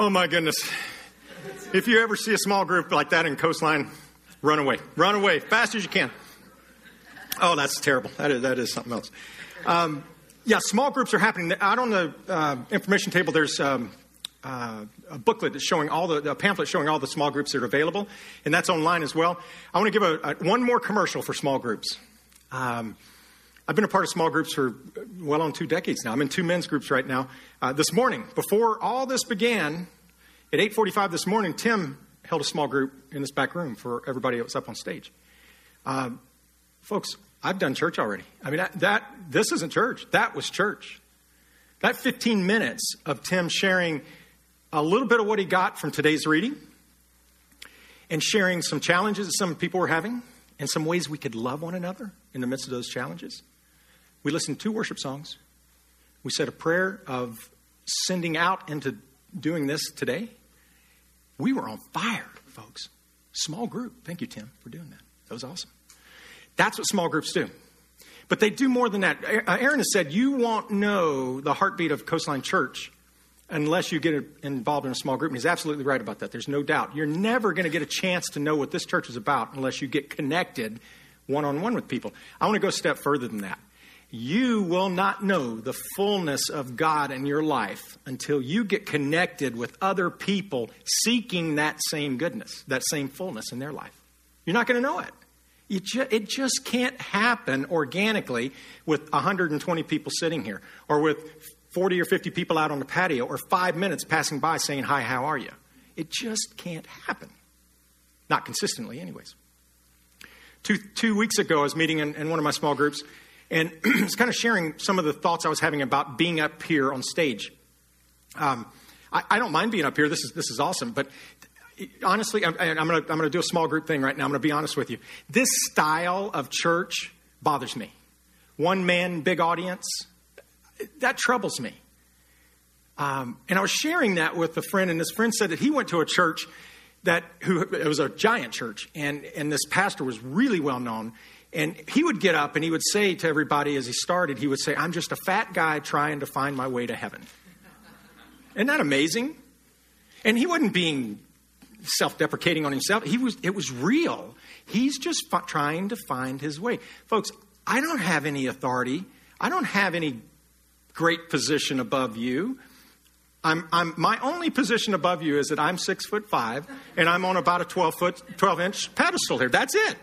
Oh my goodness. If you ever see a small group like that in Coastline, run away. Run away, fast as you can. Oh, that's terrible. That is, that is something else. Um, yeah, small groups are happening. Out on the uh, information table, there's um, uh, a booklet that's showing all the, a pamphlet showing all the small groups that are available, and that's online as well. I want to give a, a, one more commercial for small groups. Um, I've been a part of small groups for well on two decades now. I'm in two men's groups right now. Uh, this morning, before all this began, at 8:45 this morning, Tim held a small group in this back room for everybody that was up on stage. Uh, folks, I've done church already. I mean, that, that this isn't church. That was church. That 15 minutes of Tim sharing a little bit of what he got from today's reading and sharing some challenges that some people were having and some ways we could love one another in the midst of those challenges. We listened to worship songs. We said a prayer of sending out into doing this today. We were on fire, folks. Small group. Thank you, Tim, for doing that. That was awesome. That's what small groups do. But they do more than that. Uh, Aaron has said, You won't know the heartbeat of Coastline Church unless you get involved in a small group. And he's absolutely right about that. There's no doubt. You're never going to get a chance to know what this church is about unless you get connected one on one with people. I want to go a step further than that. You will not know the fullness of God in your life until you get connected with other people seeking that same goodness, that same fullness in their life. You're not going to know it. Ju- it just can't happen organically with 120 people sitting here or with 40 or 50 people out on the patio or five minutes passing by saying, Hi, how are you? It just can't happen. Not consistently, anyways. Two, two weeks ago, I was meeting in, in one of my small groups, and I was kind of sharing some of the thoughts I was having about being up here on stage. Um, I, I, don't mind being up here. This is, this is awesome. But honestly, I'm, gonna I'm going to do a small group thing right now. I'm going to be honest with you. This style of church bothers me. One man, big audience, that troubles me. Um, and I was sharing that with a friend, and this friend said that he went to a church that who it was a giant church, and and this pastor was really well known. And he would get up and he would say to everybody as he started, he would say, "I'm just a fat guy trying to find my way to heaven." Isn't that amazing? And he wasn't being self-deprecating on himself. He was. It was real. He's just f- trying to find his way, folks. I don't have any authority. I don't have any great position above you. I'm, I'm, my only position above you is that I'm six foot five and I'm on about a 12 foot, 12 inch pedestal here. That's it.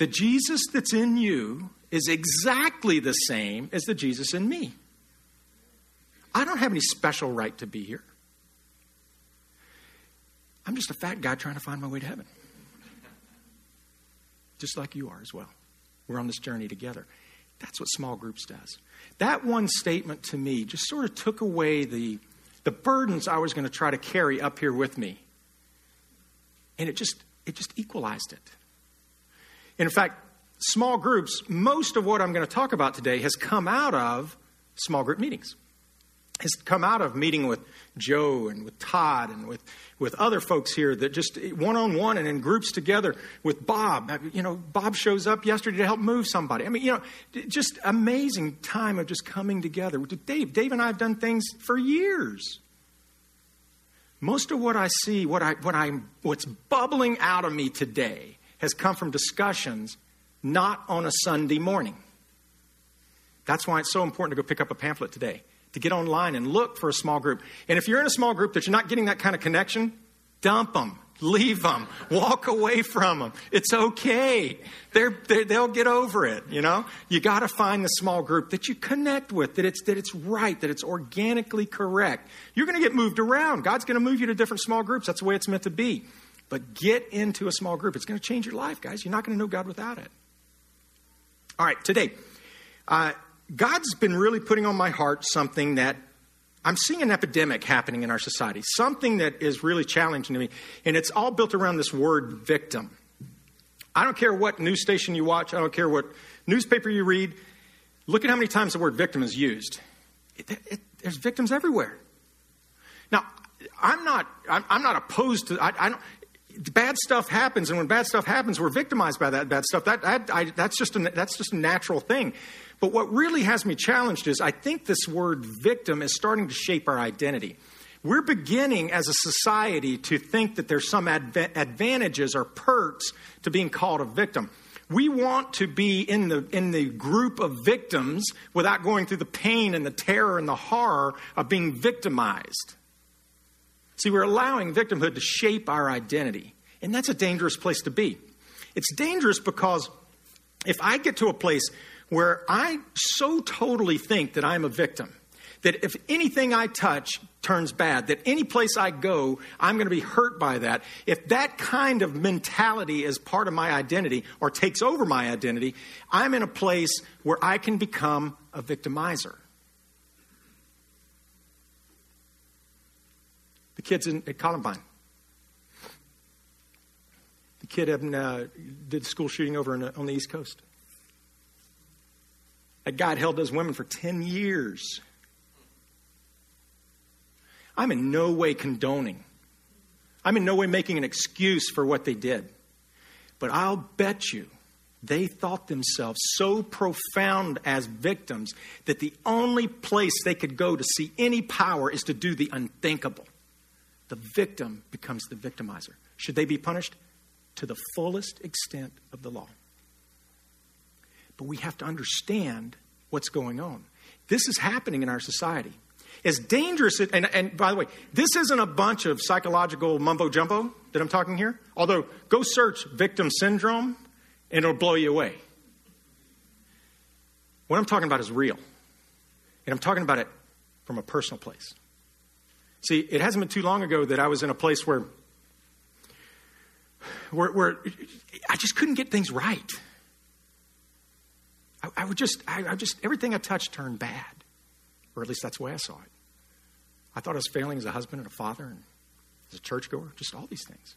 The Jesus that's in you is exactly the same as the Jesus in me. I don't have any special right to be here. I'm just a fat guy trying to find my way to heaven. Just like you are as well. We're on this journey together. That's what small groups does. That one statement to me just sort of took away the, the burdens I was going to try to carry up here with me. And it just, it just equalized it. In fact, small groups, most of what I'm going to talk about today has come out of small group meetings has come out of meeting with Joe and with Todd and with, with other folks here that just one on one and in groups together with Bob. You know, Bob shows up yesterday to help move somebody. I mean, you know, just amazing time of just coming together. Dave, Dave and I have done things for years. Most of what I see, what I, what I'm, what's bubbling out of me today has come from discussions not on a Sunday morning. That's why it's so important to go pick up a pamphlet today to get online and look for a small group. And if you're in a small group that you're not getting that kind of connection, dump them, leave them, walk away from them. It's okay. They're, they will get over it. You know, you got to find the small group that you connect with, that it's that it's right, that it's organically correct. You're going to get moved around. God's going to move you to different small groups. That's the way it's meant to be. But get into a small group. It's going to change your life, guys. You're not going to know God without it. All right, today. Uh, God's been really putting on my heart something that I'm seeing an epidemic happening in our society, something that is really challenging to me. And it's all built around this word victim. I don't care what news station you watch, I don't care what newspaper you read. Look at how many times the word victim is used. It, it, there's victims everywhere. Now, I'm not, I'm, I'm not opposed to, I, I, don't, bad stuff happens, and when bad stuff happens, we're victimized by that bad stuff. That, that I, that's, just a, that's just a natural thing. But what really has me challenged is I think this word victim is starting to shape our identity. we're beginning as a society to think that there's some adva- advantages or perks to being called a victim. We want to be in the, in the group of victims without going through the pain and the terror and the horror of being victimized. See, we're allowing victimhood to shape our identity, and that's a dangerous place to be. It's dangerous because if I get to a place where I so totally think that I'm a victim, that if anything I touch turns bad, that any place I go, I'm going to be hurt by that. If that kind of mentality is part of my identity or takes over my identity, I'm in a place where I can become a victimizer. The kids in, at Columbine. The kid uh, did school shooting over the, on the East Coast. That guy held those women for 10 years. I'm in no way condoning. I'm in no way making an excuse for what they did. But I'll bet you they thought themselves so profound as victims that the only place they could go to see any power is to do the unthinkable. The victim becomes the victimizer. Should they be punished? To the fullest extent of the law. But we have to understand what's going on. This is happening in our society as dangerous, and, and by the way, this isn't a bunch of psychological mumbo jumbo that I'm talking here. Although, go search victim syndrome and it'll blow you away. What I'm talking about is real. And I'm talking about it from a personal place. See, it hasn't been too long ago that I was in a place where, where, where I just couldn't get things right. I, I would just, I, I just, everything I touched turned bad. Or at least that's the way I saw it. I thought I was failing as a husband and a father and as a churchgoer, just all these things.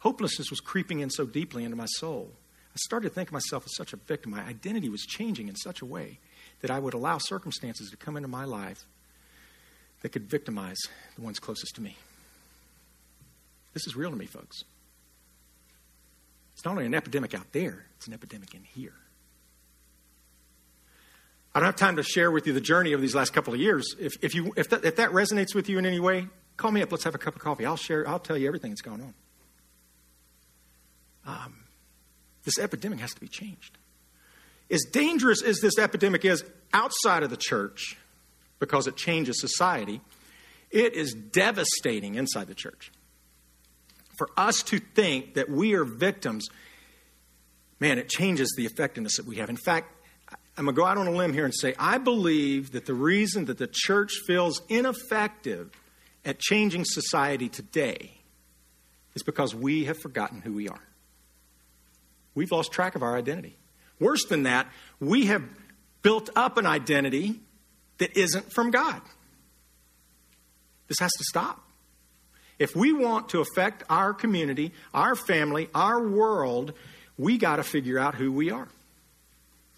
Hopelessness was creeping in so deeply into my soul. I started to think of myself as such a victim. My identity was changing in such a way that I would allow circumstances to come into my life that could victimize the ones closest to me. This is real to me, folks. It's not only an epidemic out there, it's an epidemic in here. I don't have time to share with you the journey of these last couple of years. If, if, you, if, that, if that resonates with you in any way, call me up. Let's have a cup of coffee. I'll share, I'll tell you everything that's going on. Um, this epidemic has to be changed. As dangerous as this epidemic is outside of the church, because it changes society, it is devastating inside the church. For us to think that we are victims, man, it changes the effectiveness that we have. In fact, I'm going to go out on a limb here and say I believe that the reason that the church feels ineffective at changing society today is because we have forgotten who we are. We've lost track of our identity. Worse than that, we have built up an identity that isn't from God. This has to stop. If we want to affect our community, our family, our world, we got to figure out who we are.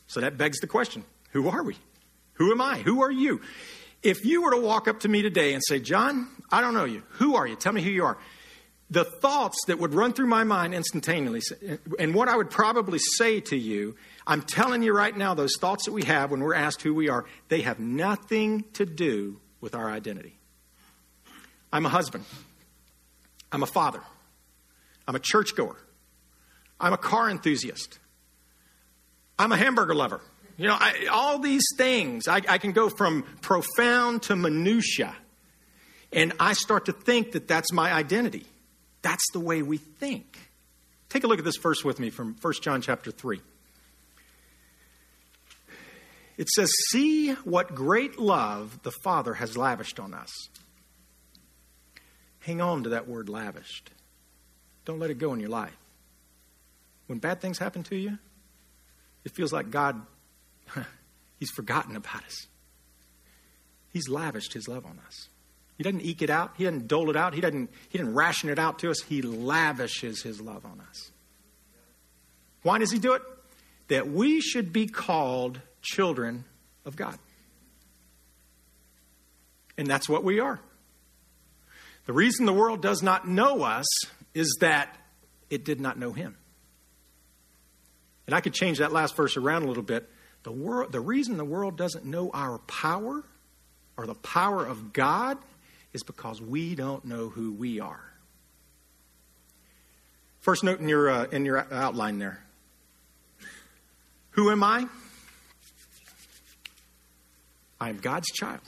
So that begs the question who are we? Who am I? Who are you? If you were to walk up to me today and say, John, I don't know you. Who are you? Tell me who you are. The thoughts that would run through my mind instantaneously, and what I would probably say to you, I'm telling you right now, those thoughts that we have when we're asked who we are, they have nothing to do with our identity. I'm a husband. I'm a father. I'm a churchgoer. I'm a car enthusiast. I'm a hamburger lover. You know, I, all these things, I, I can go from profound to minutia. And I start to think that that's my identity. That's the way we think. Take a look at this verse with me from 1 John chapter 3. It says, See what great love the Father has lavished on us. Hang on to that word lavished. Don't let it go in your life. When bad things happen to you, it feels like God, He's forgotten about us. He's lavished His love on us. He doesn't eke it out. He doesn't dole it out. He doesn't, he didn't ration it out to us. He lavishes His love on us. Why does He do it? That we should be called children of God. And that's what we are. The reason the world does not know us is that it did not know Him. And I could change that last verse around a little bit. The, world, the reason the world doesn't know our power or the power of God is because we don't know who we are. First note in your, uh, in your outline there. Who am I? I am God's child.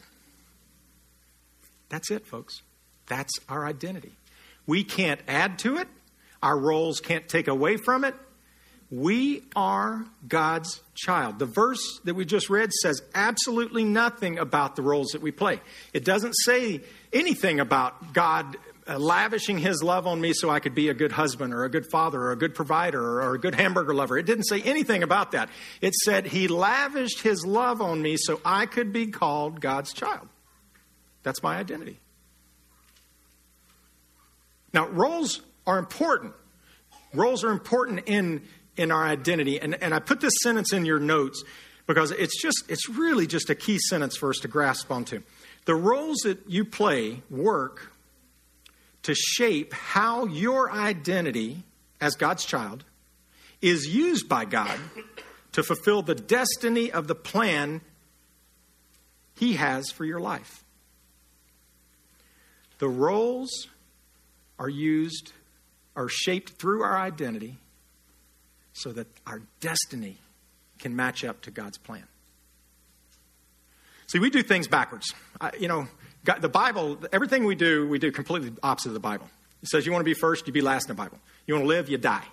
That's it, folks. That's our identity. We can't add to it, our roles can't take away from it. We are God's child. The verse that we just read says absolutely nothing about the roles that we play. It doesn't say anything about God uh, lavishing his love on me so I could be a good husband or a good father or a good provider or a good hamburger lover. It didn't say anything about that. It said he lavished his love on me so I could be called God's child. That's my identity. Now, roles are important. Roles are important in, in our identity. And, and I put this sentence in your notes because it's just, it's really just a key sentence for us to grasp onto. The roles that you play work to shape how your identity as God's child is used by God to fulfill the destiny of the plan He has for your life. The roles are used, are shaped through our identity so that our destiny can match up to God's plan. See, we do things backwards. I, you know, God, the Bible, everything we do, we do completely opposite of the Bible. It says you want to be first, you be last in the Bible. You want to live, you die.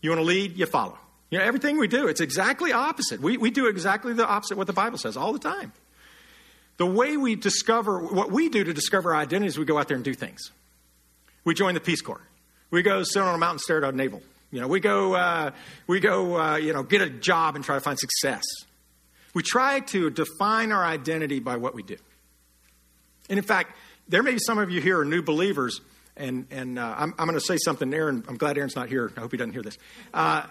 You want to lead, you follow. You know, everything we do, it's exactly opposite. We, we do exactly the opposite what the Bible says all the time. The way we discover, what we do to discover our identity is we go out there and do things. We join the Peace Corps. We go sit on a mountain, stare at a navel. You know, we go, uh, we go, uh, you know, get a job and try to find success. We try to define our identity by what we do. And in fact, there may be some of you here are new believers, and, and uh, I'm, I'm going to say something. Aaron, I'm glad Aaron's not here. I hope he doesn't hear this. Uh,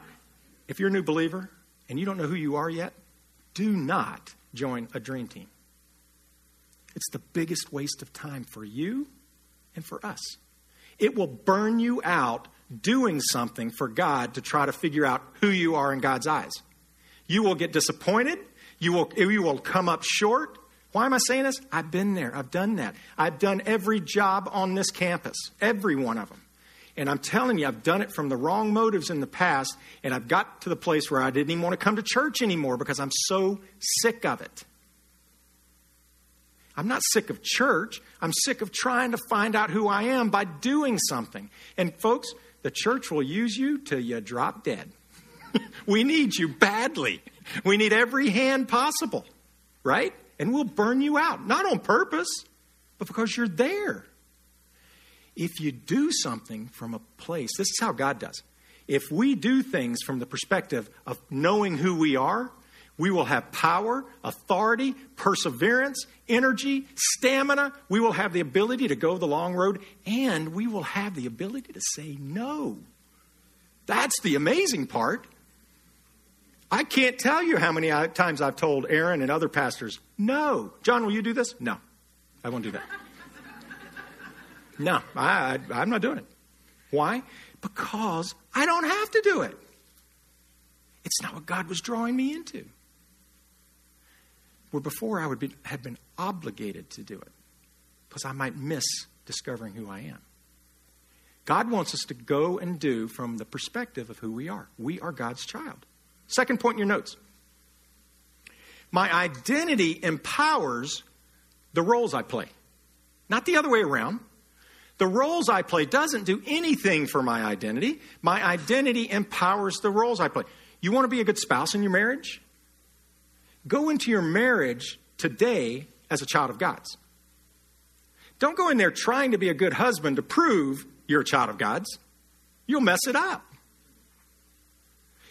if you're a new believer and you don't know who you are yet, do not join a dream team. It's the biggest waste of time for you and for us. It will burn you out doing something for God to try to figure out who you are in God's eyes. You will get disappointed. You will, you will come up short. Why am I saying this? I've been there. I've done that. I've done every job on this campus, every one of them. And I'm telling you, I've done it from the wrong motives in the past, and I've got to the place where I didn't even want to come to church anymore because I'm so sick of it. I'm not sick of church. I'm sick of trying to find out who I am by doing something. And folks, the church will use you till you drop dead. we need you badly. We need every hand possible, right? And we'll burn you out. Not on purpose, but because you're there. If you do something from a place, this is how God does. If we do things from the perspective of knowing who we are, we will have power, authority, perseverance, energy, stamina. We will have the ability to go the long road, and we will have the ability to say no. That's the amazing part. I can't tell you how many uh, times I've told Aaron and other pastors, no. John, will you do this? No, I won't do that. no, I, I, I'm not doing it. Why? Because I don't have to do it. It's not what God was drawing me into. Where before I would be, have been obligated to do it because I might miss discovering who I am. God wants us to go and do from the perspective of who we are. We are God's child. Second point in your notes. My identity empowers the roles I play, not the other way around. The roles I play doesn't do anything for my identity. My identity empowers the roles I play. You want to be a good spouse in your marriage? Go into your marriage today as a child of God's. Don't go in there trying to be a good husband to prove you're a child of God's. You'll mess it up.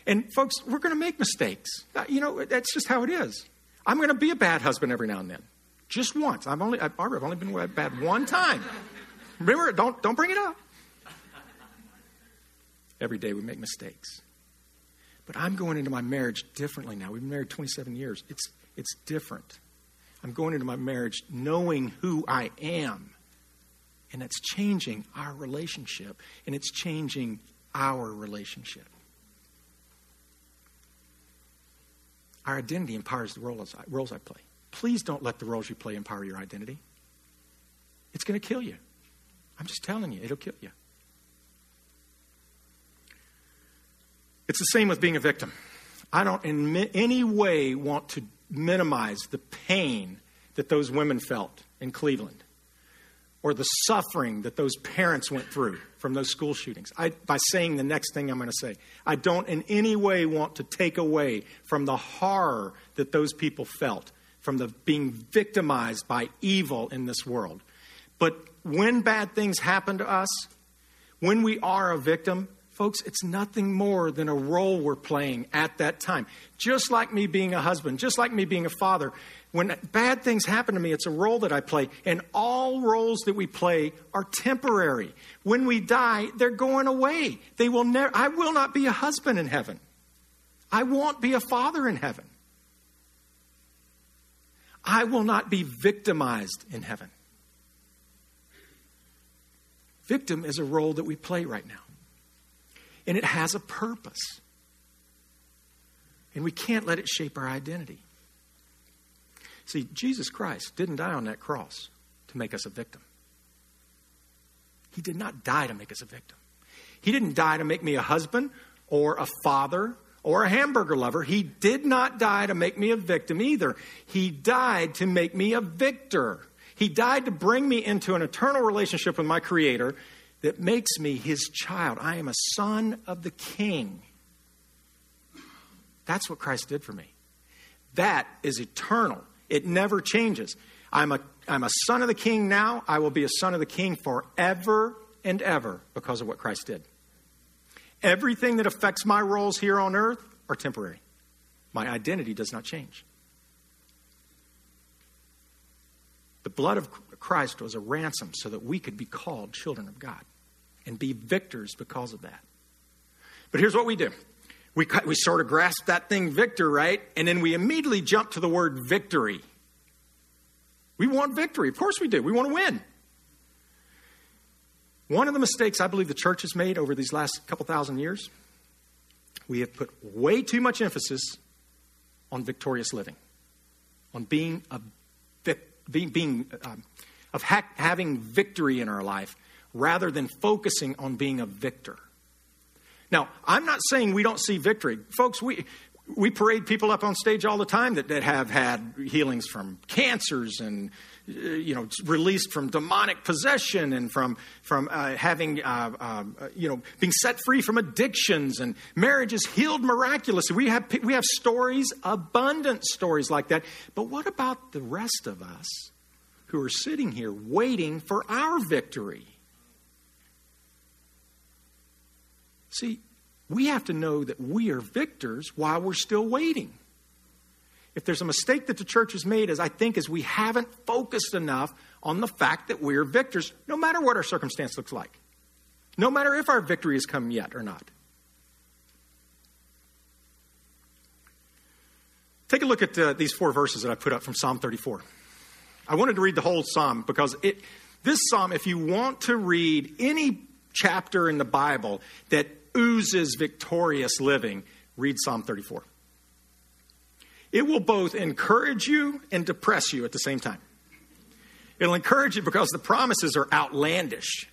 And folks, we're going to make mistakes. Uh, you know, that's just how it is. I'm going to be a bad husband every now and then. Just once. I've only, I've, Barbara, I've only been bad one time. Remember, don't, don't bring it up. Every day we make mistakes. But I'm going into my marriage differently now. We've been married 27 years. It's, it's different. I'm going into my marriage knowing who I am. And it's changing our relationship, and it's changing our relationship. Our identity empowers the roles I, roles I play. Please don't let the roles you play empower your identity. It's going to kill you. I'm just telling you, it'll kill you. It's the same with being a victim. I don't in any way want to minimize the pain that those women felt in Cleveland or the suffering that those parents went through from those school shootings I, by saying the next thing I'm going to say. I don't in any way want to take away from the horror that those people felt from the being victimized by evil in this world. But when bad things happen to us, when we are a victim, folks, it's nothing more than a role we're playing at that time. Just like me being a husband, just like me being a father, when bad things happen to me, it's a role that I play. And all roles that we play are temporary. When we die, they're going away. They will never, I will not be a husband in heaven. I won't be a father in heaven. I will not be victimized in heaven. Victim is a role that we play right now. And it has a purpose. And we can't let it shape our identity. See, Jesus Christ didn't die on that cross to make us a victim. He did not die to make us a victim. He didn't die to make me a husband or a father or a hamburger lover. He did not die to make me a victim either. He died to make me a victor. He died to bring me into an eternal relationship with my Creator that makes me His child. I am a son of the King. That's what Christ did for me. That is eternal. It never changes. I'm a, I'm a son of the king now. I will be a son of the king forever and ever because of what Christ did. Everything that affects my roles here on earth are temporary. My identity does not change. The blood of Christ was a ransom so that we could be called children of God and be victors because of that. But here's what we do we, we sort of grasp that thing, victor, right? And then we immediately jump to the word victory. We want victory. Of course we do. We want to win. One of the mistakes I believe the church has made over these last couple thousand years, we have put way too much emphasis on victorious living, on being a being, um, of ha- having victory in our life, rather than focusing on being a victor. Now, I'm not saying we don't see victory. Folks, we, we parade people up on stage all the time that, that have had healings from cancers and uh, you know released from demonic possession and from from uh, having uh, uh, you know being set free from addictions and marriages healed miraculously we have we have stories abundant stories like that but what about the rest of us who are sitting here waiting for our victory See, we have to know that we are victors while we're still waiting. If there's a mistake that the church has made, as I think, is we haven't focused enough on the fact that we're victors, no matter what our circumstance looks like, no matter if our victory has come yet or not. Take a look at uh, these four verses that I put up from Psalm 34. I wanted to read the whole psalm because it, this psalm, if you want to read any chapter in the Bible that oozes victorious living, read Psalm 34. It will both encourage you and depress you at the same time. It'll encourage you because the promises are outlandish.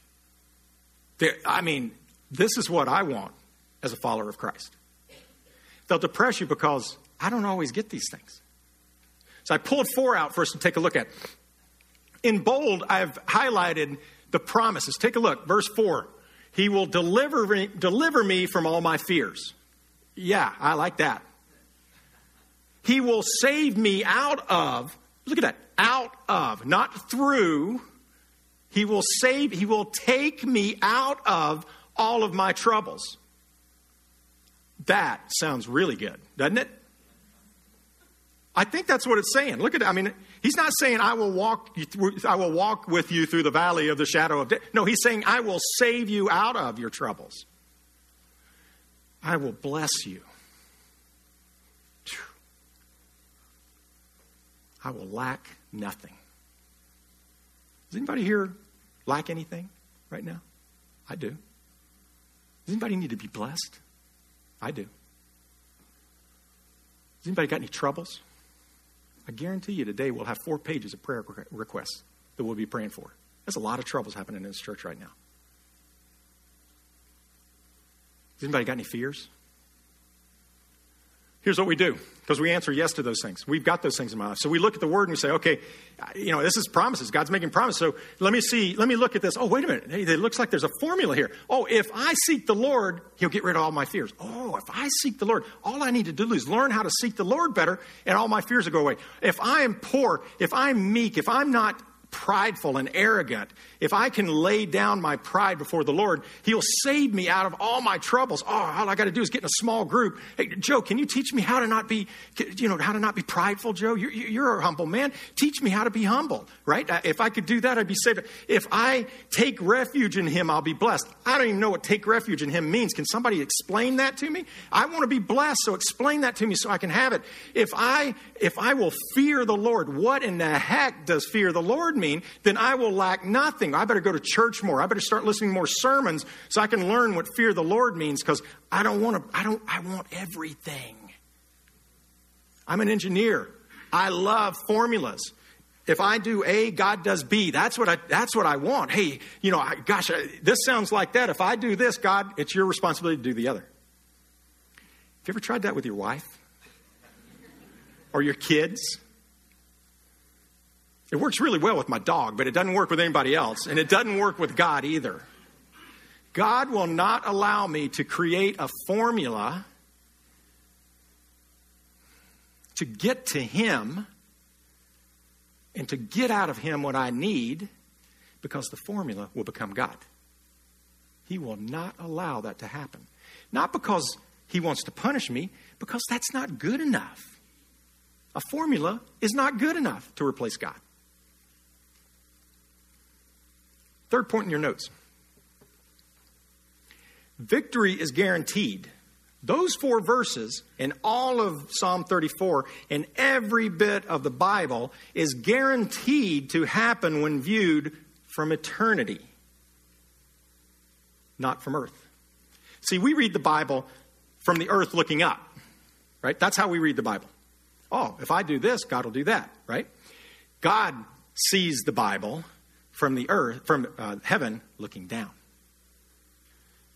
They're, I mean, this is what I want as a follower of Christ. They'll depress you because I don't always get these things. So I pulled four out for us to take a look at. In bold, I've highlighted the promises. Take a look, verse 4. He will deliver me, deliver me from all my fears. Yeah, I like that. He will save me out of, look at that, out of, not through. He will save, he will take me out of all of my troubles. That sounds really good, doesn't it? I think that's what it's saying. Look at. I mean, he's not saying I will walk through, I will walk with you through the valley of the shadow of death. No, he's saying I will save you out of your troubles. I will bless you. I will lack nothing. Does anybody here lack anything right now? I do. Does anybody need to be blessed? I do. Has anybody got any troubles? I guarantee you today we'll have four pages of prayer requests that we'll be praying for. There's a lot of troubles happening in this church right now. Has anybody got any fears? Here's what we do because we answer yes to those things. We've got those things in my life. So we look at the word and we say, okay, you know, this is promises. God's making promises. So let me see, let me look at this. Oh, wait a minute. Hey, it looks like there's a formula here. Oh, if I seek the Lord, he'll get rid of all my fears. Oh, if I seek the Lord, all I need to do is learn how to seek the Lord better and all my fears will go away. If I am poor, if I'm meek, if I'm not prideful and arrogant, if I can lay down my pride before the Lord, He'll save me out of all my troubles. Oh, all I got to do is get in a small group. Hey, Joe, can you teach me how to not be, you know, how to not be prideful, Joe? You're, you're a humble man. Teach me how to be humble, right? Uh, if I could do that, I'd be saved. If I take refuge in Him, I'll be blessed. I don't even know what take refuge in Him means. Can somebody explain that to me? I want to be blessed, so explain that to me so I can have it. If I, if I will fear the Lord, what in the heck does fear the Lord mean, then I will lack nothing. I better go to church more. I better start listening more sermons so I can learn what fear the Lord means because I don't want to, I don't, I want everything. I'm an engineer. I love formulas. If I do A, God does B. That's what I, that's what I want. Hey, you know, I, gosh, I, this sounds like that. If I do this, God, it's your responsibility to do the other. Have you ever tried that with your wife? Or your kids? It works really well with my dog, but it doesn't work with anybody else, and it doesn't work with God either. God will not allow me to create a formula to get to Him and to get out of Him what I need because the formula will become God. He will not allow that to happen. Not because He wants to punish me, because that's not good enough. A formula is not good enough to replace God. Third point in your notes victory is guaranteed. Those four verses in all of Psalm 34 and every bit of the Bible is guaranteed to happen when viewed from eternity, not from earth. See, we read the Bible from the earth looking up, right? That's how we read the Bible. Oh, if I do this, God will do that, right? God sees the Bible from the earth, from uh, heaven, looking down.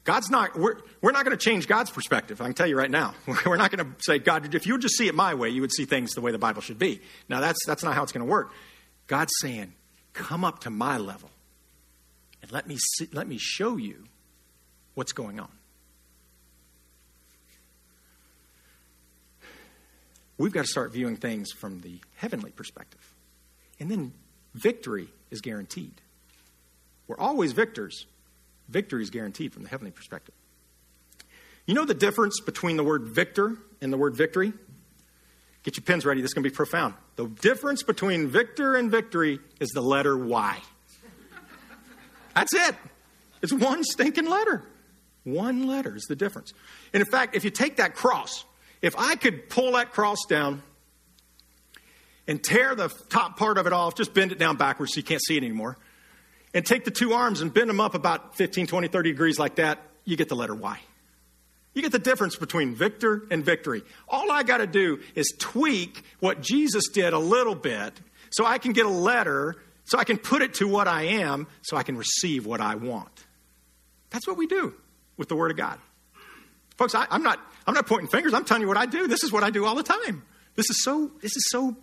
God's not, we're, we're not going to change God's perspective. I can tell you right now. We're not going to say, God, if you would just see it my way, you would see things the way the Bible should be. Now, that's, that's not how it's going to work. God's saying, come up to my level and let me, see, let me show you what's going on. We've got to start viewing things from the heavenly perspective. And then victory is guaranteed. We're always victors. Victory is guaranteed from the heavenly perspective. You know the difference between the word victor and the word victory? Get your pens ready. This is going to be profound. The difference between victor and victory is the letter Y. That's it. It's one stinking letter. One letter is the difference. And in fact, if you take that cross, if I could pull that cross down and tear the top part of it off, just bend it down backwards so you can't see it anymore, and take the two arms and bend them up about 15, 20, 30 degrees like that, you get the letter Y. You get the difference between victor and victory. All I got to do is tweak what Jesus did a little bit so I can get a letter, so I can put it to what I am, so I can receive what I want. That's what we do with the Word of God. Folks, I, am not, I'm not pointing fingers. I'm telling you what I do. This is what I do all the time. This is so, this is so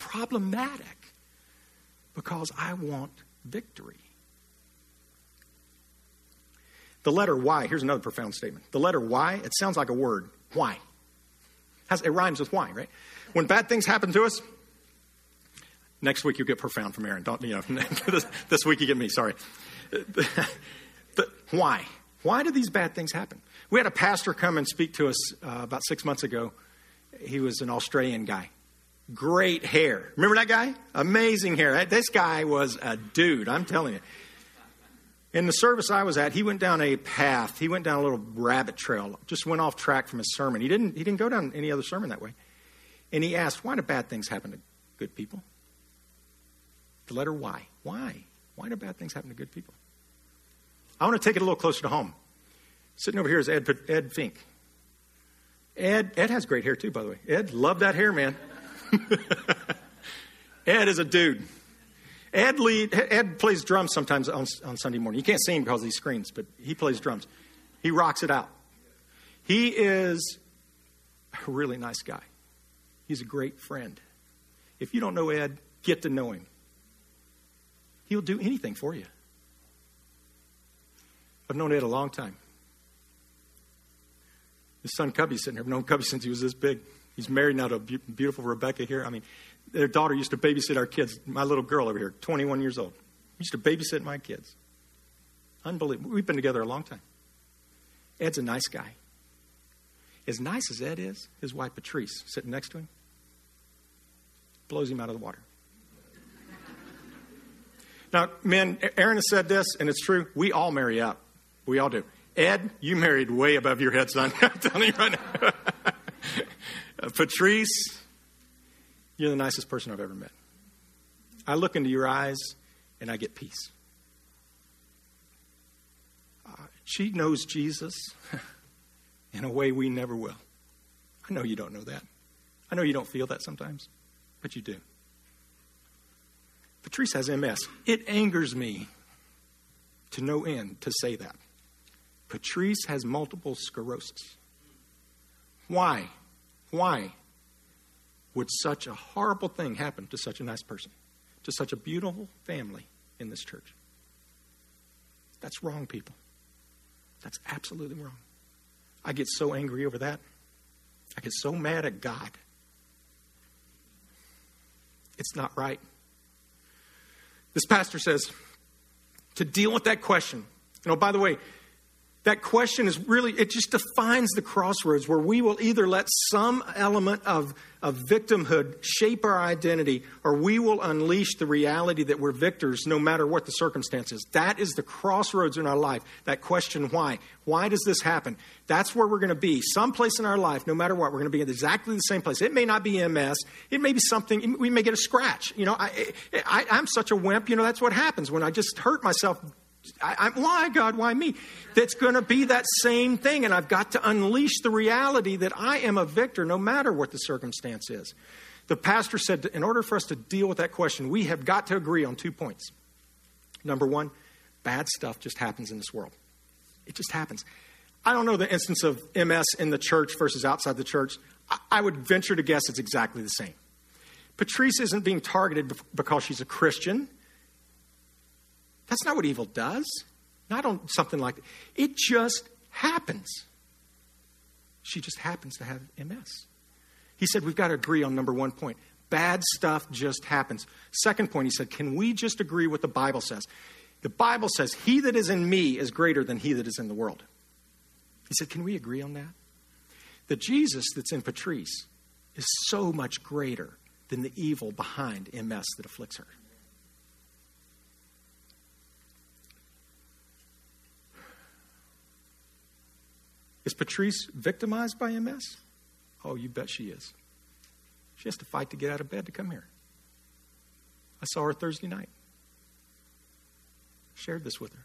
problematic because I want victory. The letter Y, here's another profound statement. The letter Y, it sounds like a word. Why? It rhymes with why, right? When bad things happen to us, next week you get profound from Aaron. Don't, you know, this, this week you get me, sorry. but why? Why do these bad things happen? We had a pastor come and speak to us uh, about six months ago. He was an Australian guy. Great hair. Remember that guy? Amazing hair. This guy was a dude, I'm telling you. In the service I was at, he went down a path. He went down a little rabbit trail, just went off track from his sermon. He didn't, he didn't go down any other sermon that way. And he asked, Why do bad things happen to good people? The letter Y. Why? Why do bad things happen to good people? I want to take it a little closer to home. Sitting over here is Ed, Ed Fink. Ed, Ed has great hair too, by the way. Ed, love that hair, man. Ed is a dude. Ed, lead, Ed plays drums sometimes on, on Sunday morning. You can't see him because of these screens, but he plays drums. He rocks it out. He is a really nice guy. He's a great friend. If you don't know Ed, get to know him. He'll do anything for you. I've known Ed a long time. His son Cubby's sitting here. I've known Cubby since he was this big. He's married now to a beautiful Rebecca here. I mean, their daughter used to babysit our kids. My little girl over here, 21 years old, used to babysit my kids. Unbelievable. We've been together a long time. Ed's a nice guy. As nice as Ed is, his wife Patrice, sitting next to him, blows him out of the water. now, men, Aaron has said this, and it's true. We all marry up. We all do. Ed, you married way above your head, son. I'm telling you right now. Patrice, you're the nicest person I've ever met. I look into your eyes and I get peace. Uh, she knows Jesus in a way we never will. I know you don't know that. I know you don't feel that sometimes, but you do. Patrice has MS. It angers me to no end to say that. Patrice has multiple sclerosis. Why? Why would such a horrible thing happen to such a nice person, to such a beautiful family in this church? That's wrong, people. That's absolutely wrong. I get so angry over that. I get so mad at God. It's not right. This pastor says to deal with that question. You know, by the way, that question is really, it just defines the crossroads where we will either let some element of, of victimhood shape our identity or we will unleash the reality that we're victors no matter what the circumstances. That is the crossroads in our life. That question, why? Why does this happen? That's where we're going to be. Someplace in our life, no matter what, we're going to be in exactly the same place. It may not be MS. It may be something, we may get a scratch. You know, I, I, I'm such a wimp. You know, that's what happens when I just hurt myself I, I, why, God, why me? That's going to be that same thing. And I've got to unleash the reality that I am a victor no matter what the circumstance is. The pastor said, in order for us to deal with that question, we have got to agree on two points. Number one, bad stuff just happens in this world. It just happens. I don't know the instance of MS in the church versus outside the church. I, I would venture to guess it's exactly the same. Patrice isn't being targeted because she's a Christian that's not what evil does. Not on something like that. It just happens. She just happens to have MS. He said, We've got to agree on number one point. Bad stuff just happens. Second point, he said, Can we just agree what the Bible says? The Bible says, He that is in me is greater than he that is in the world. He said, Can we agree on that? The Jesus that's in Patrice is so much greater than the evil behind MS that afflicts her. Is Patrice victimized by MS? Oh, you bet she is. She has to fight to get out of bed to come here. I saw her Thursday night. Shared this with her.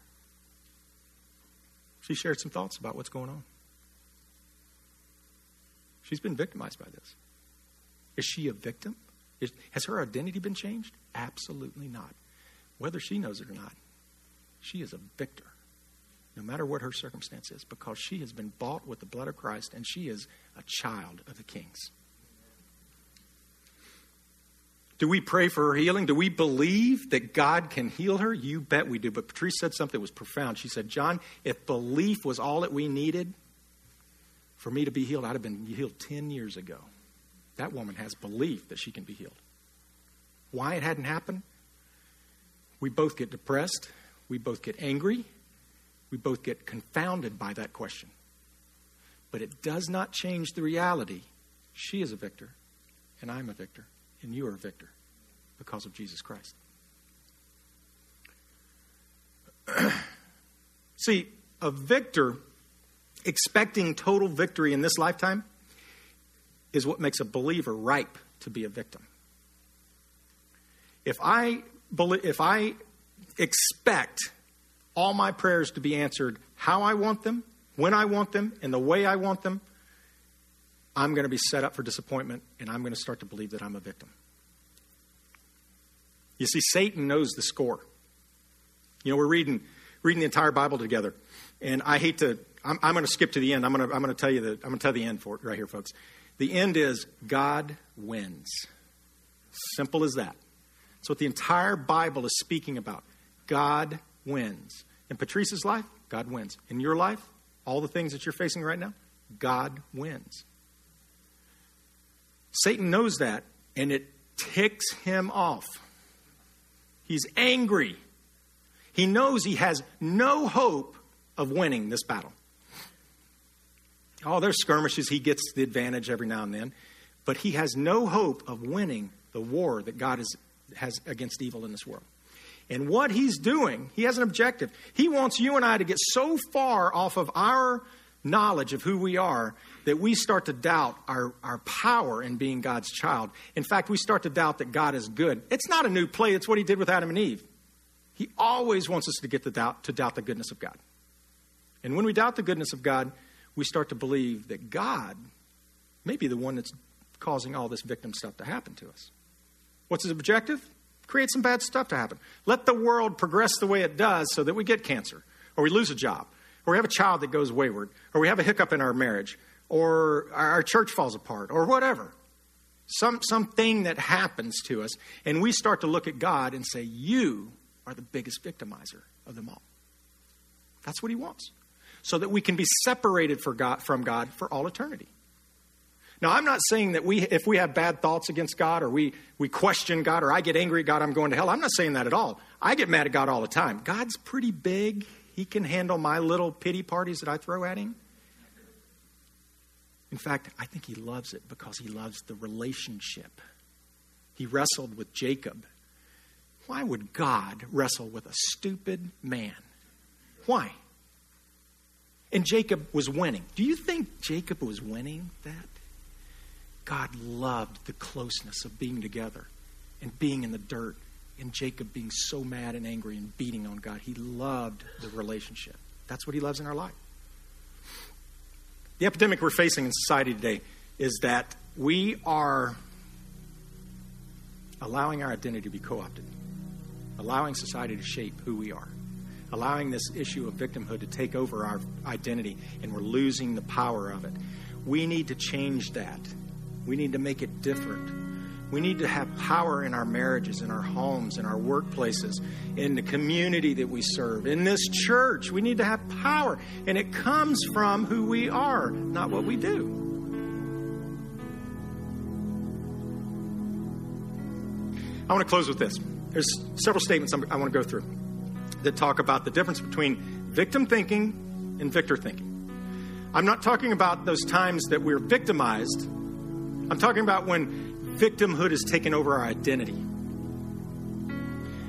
She shared some thoughts about what's going on. She's been victimized by this. Is she a victim? Is, has her identity been changed? Absolutely not. Whether she knows it or not, she is a victor no matter what her circumstance is, because she has been bought with the blood of Christ and she is a child of the kings. Do we pray for her healing? Do we believe that God can heal her? You bet we do. But Patrice said something that was profound. She said, John, if belief was all that we needed for me to be healed, I'd have been healed 10 years ago. That woman has belief that she can be healed. Why it hadn't happened? We both get depressed. We both get angry we both get confounded by that question. But it does not change the reality. She is a victor, and I'm a victor, and you are a victor because of Jesus Christ. See, a victor expecting total victory in this lifetime is what makes a believer ripe to be a victim. If I, if I expect all my prayers to be answered how I want them, when I want them, and the way I want them, I'm going to be set up for disappointment and I'm going to start to believe that I'm a victim. You see, Satan knows the score. You know, we're reading reading the entire Bible together, and I hate to. I'm, I'm going to skip to the end. I'm going to I'm going to tell you the I'm going to tell the end for right here, folks. The end is God wins. Simple as that. That's what the entire Bible is speaking about. God wins. In Patrice's life, God wins. In your life, all the things that you're facing right now, God wins. Satan knows that, and it ticks him off. He's angry. He knows he has no hope of winning this battle. Oh, there's skirmishes. He gets the advantage every now and then. But he has no hope of winning the war that God is, has against evil in this world. And what he's doing, he has an objective. He wants you and I to get so far off of our knowledge of who we are that we start to doubt our, our power in being God's child. In fact, we start to doubt that God is good. It's not a new play, it's what he did with Adam and Eve. He always wants us to get the doubt to doubt the goodness of God. And when we doubt the goodness of God, we start to believe that God may be the one that's causing all this victim stuff to happen to us. What's his objective? Create some bad stuff to happen. Let the world progress the way it does so that we get cancer, or we lose a job, or we have a child that goes wayward, or we have a hiccup in our marriage, or our church falls apart, or whatever. Some, something that happens to us, and we start to look at God and say, You are the biggest victimizer of them all. That's what He wants. So that we can be separated God, from God for all eternity. Now, I'm not saying that we, if we have bad thoughts against God or we, we question God or I get angry at God, I'm going to hell. I'm not saying that at all. I get mad at God all the time. God's pretty big. He can handle my little pity parties that I throw at him. In fact, I think he loves it because he loves the relationship. He wrestled with Jacob. Why would God wrestle with a stupid man? Why? And Jacob was winning. Do you think Jacob was winning that? God loved the closeness of being together and being in the dirt and Jacob being so mad and angry and beating on God. He loved the relationship. That's what he loves in our life. The epidemic we're facing in society today is that we are allowing our identity to be co opted, allowing society to shape who we are, allowing this issue of victimhood to take over our identity, and we're losing the power of it. We need to change that. We need to make it different. We need to have power in our marriages, in our homes, in our workplaces, in the community that we serve, in this church. We need to have power. And it comes from who we are, not what we do. I want to close with this. There's several statements I want to go through that talk about the difference between victim thinking and victor thinking. I'm not talking about those times that we're victimized I'm talking about when victimhood has taken over our identity.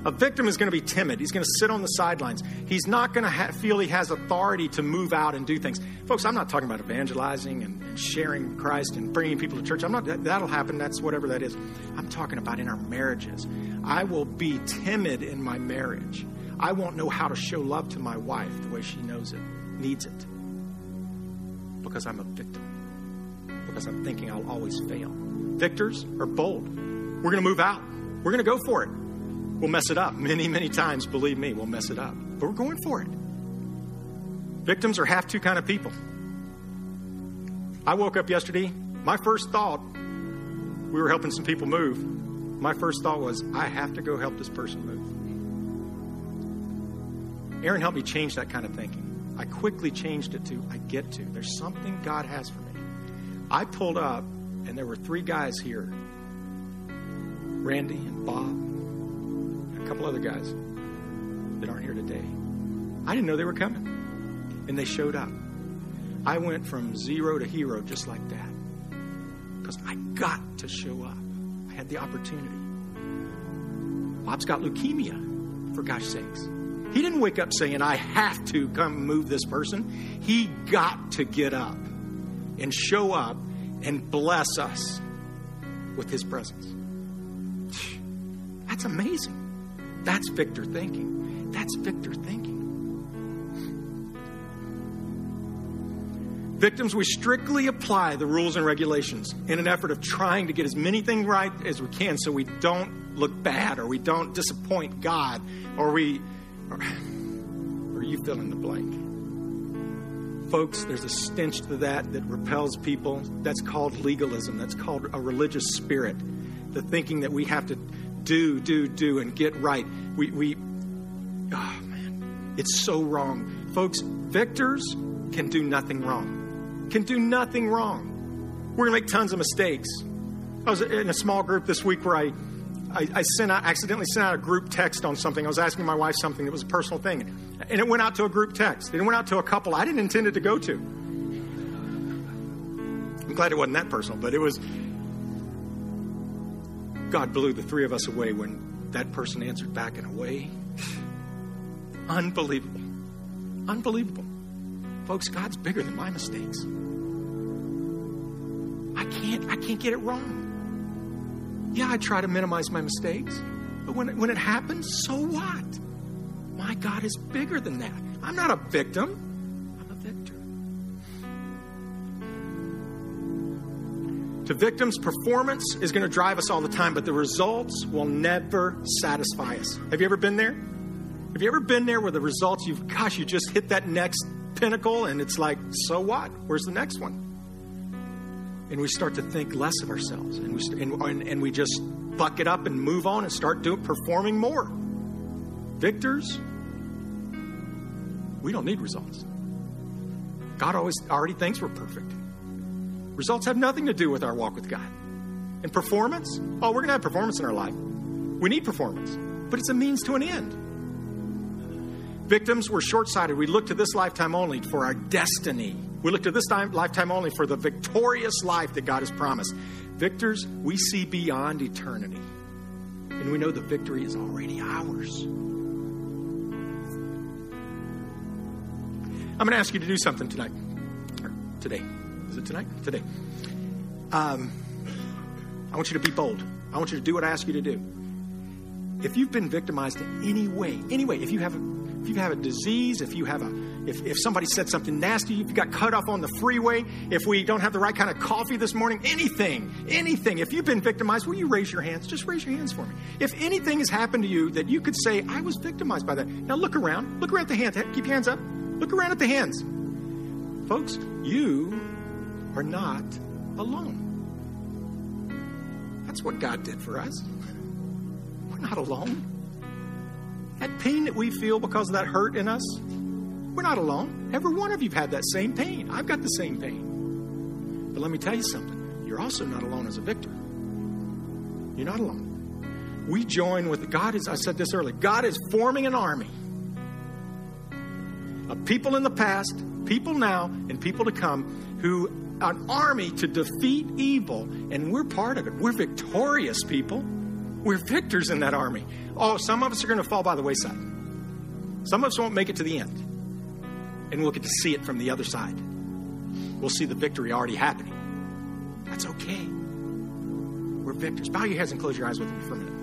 A victim is going to be timid. He's going to sit on the sidelines. He's not going to ha- feel he has authority to move out and do things. Folks, I'm not talking about evangelizing and, sharing Christ and bringing people to church. I'm not. That, that'll happen. That's whatever that is. I'm talking about in our marriages. I will be timid in my marriage. I won't know how to show love to my wife the way she knows it, needs it, because I'm a victim because I'm thinking I'll always fail. Victors are bold. We're going to move out. We're going to go for it. We'll mess it up many, many times. Believe me, we'll mess it up. But we're going for it. Victims are half two kind of people. I woke up yesterday. My first thought, we were helping some people move. My first thought was, I have to go help this person move. Aaron helped me change that kind of thinking. I quickly changed it to, I get to. There's something God has for me. I pulled up, and there were three guys here Randy and Bob, and a couple other guys that aren't here today. I didn't know they were coming, and they showed up. I went from zero to hero just like that because I got to show up. I had the opportunity. Bob's got leukemia, for gosh sakes. He didn't wake up saying, I have to come move this person. He got to get up and show up and bless us with his presence. That's amazing. That's victor thinking. That's victor thinking. Victims, we strictly apply the rules and regulations in an effort of trying to get as many things right as we can so we don't look bad, or we don't disappoint God, or we, or, or you fill in the blank. Folks, there's a stench to that that repels people. That's called legalism. That's called a religious spirit. The thinking that we have to do, do, do, and get right. We, we oh man, it's so wrong. Folks, victors can do nothing wrong. Can do nothing wrong. We're going to make tons of mistakes. I was in a small group this week where I, I, I sent out, accidentally sent out a group text on something. I was asking my wife something that was a personal thing, and it went out to a group text. It went out to a couple I didn't intend it to go to. I'm glad it wasn't that personal, but it was. God blew the three of us away when that person answered back in a way unbelievable. Unbelievable. Folks, God's bigger than my mistakes. I can't I can't get it wrong. Yeah, I try to minimize my mistakes, but when it, when it happens, so what? My God is bigger than that. I'm not a victim. I'm a victor. To victims, performance is going to drive us all the time, but the results will never satisfy us. Have you ever been there? Have you ever been there where the results you've, gosh, you just hit that next pinnacle and it's like, so what? Where's the next one? And we start to think less of ourselves and we, and, and we just buck it up and move on and start doing, performing more. Victors, we don't need results. God always already thinks we're perfect. Results have nothing to do with our walk with God. And performance, oh, we're going to have performance in our life. We need performance, but it's a means to an end. Victims, we're short sighted. We look to this lifetime only for our destiny. We look to this time, lifetime only for the victorious life that God has promised. Victors, we see beyond eternity. And we know the victory is already ours. I'm going to ask you to do something tonight. Or today. Is it tonight? Today. Um, I want you to be bold. I want you to do what I ask you to do. If you've been victimized in any way, any way, if you have a, if you have a disease, if you have a, if, if somebody said something nasty, if you got cut off on the freeway, if we don't have the right kind of coffee this morning, anything, anything. If you've been victimized, will you raise your hands? Just raise your hands for me. If anything has happened to you that you could say, I was victimized by that. Now look around. Look around the hands. Keep your hands up. Look around at the hands. Folks, you are not alone. That's what God did for us. We're not alone. That pain that we feel because of that hurt in us, we're not alone. Every one of you had that same pain. I've got the same pain. But let me tell you something. You're also not alone as a victor. You're not alone. We join with God as I said this earlier. God is forming an army of people in the past, people now, and people to come who an army to defeat evil, and we're part of it. We're victorious people. We're victors in that army. Oh, some of us are going to fall by the wayside. Some of us won't make it to the end. And we'll get to see it from the other side. We'll see the victory already happening. That's okay. We're victors. Bow your heads and close your eyes with me for a minute.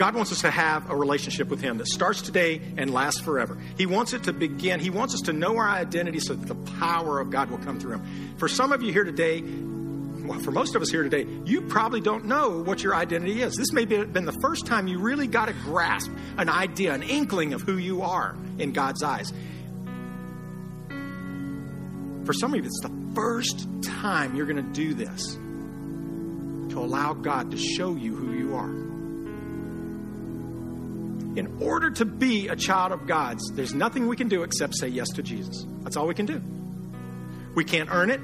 God wants us to have a relationship with Him that starts today and lasts forever. He wants it to begin. He wants us to know our identity so that the power of God will come through Him. For some of you here today, well, for most of us here today, you probably don't know what your identity is. This may have been the first time you really got a grasp, an idea, an inkling of who you are in God's eyes. For some of you, it's the first time you're going to do this to allow God to show you who you are in order to be a child of God's, there's nothing we can do except say yes to Jesus. That's all we can do. We can't earn it.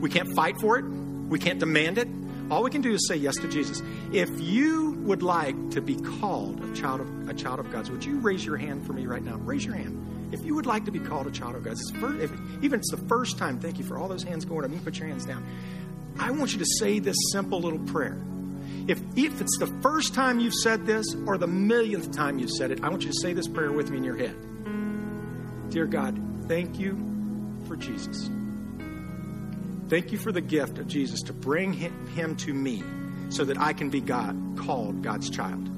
We can't fight for it. We can't demand it. All we can do is say yes to Jesus. If you would like to be called a child of a child of God's, would you raise your hand for me right now? Raise your hand. If you would like to be called a child of God's, if, even if it's the first time, thank you for all those hands going up. You put your hands down. I want you to say this simple little prayer. If, if it's the first time you've said this or the millionth time you've said it, I want you to say this prayer with me in your head. Dear God, thank you for Jesus. Thank you for the gift of Jesus to bring him, him to me so that I can be God, called God's child.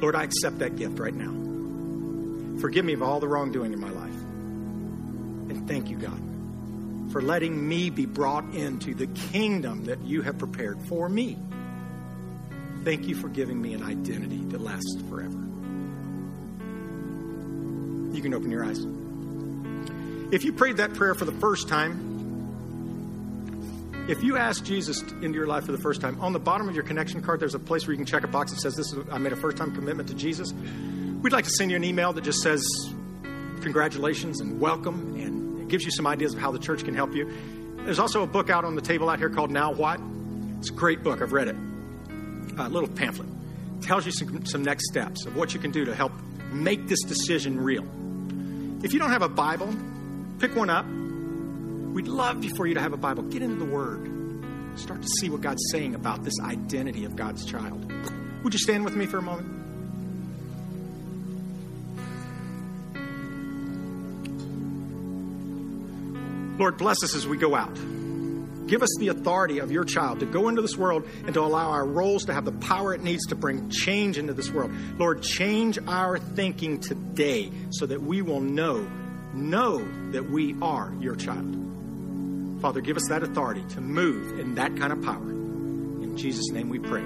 Lord, I accept that gift right now. Forgive me of all the wrongdoing in my life. And thank you, God, for letting me be brought into the kingdom that you have prepared for me. Thank you for giving me an identity that lasts forever. You can open your eyes. If you prayed that prayer for the first time, if you asked Jesus into your life for the first time, on the bottom of your connection card, there's a place where you can check a box that says, "This is I made a first-time commitment to Jesus." We'd like to send you an email that just says, "Congratulations and welcome," and gives you some ideas of how the church can help you. There's also a book out on the table out here called Now What. It's a great book. I've read it. A little pamphlet tells you some, some next steps of what you can do to help make this decision real. If you don't have a Bible, pick one up. We'd love for you to have a Bible. Get into the Word. Start to see what God's saying about this identity of God's child. Would you stand with me for a moment? Lord, bless us as we go out. Give us the authority of your child to go into this world and to allow our roles to have the power it needs to bring change into this world. Lord, change our thinking today so that we will know, know that we are your child. Father, give us that authority to move in that kind of power. In Jesus' name we pray.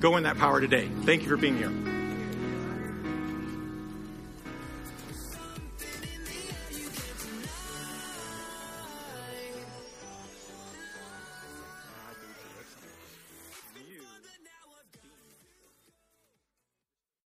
Go in that power today. Thank you for being here.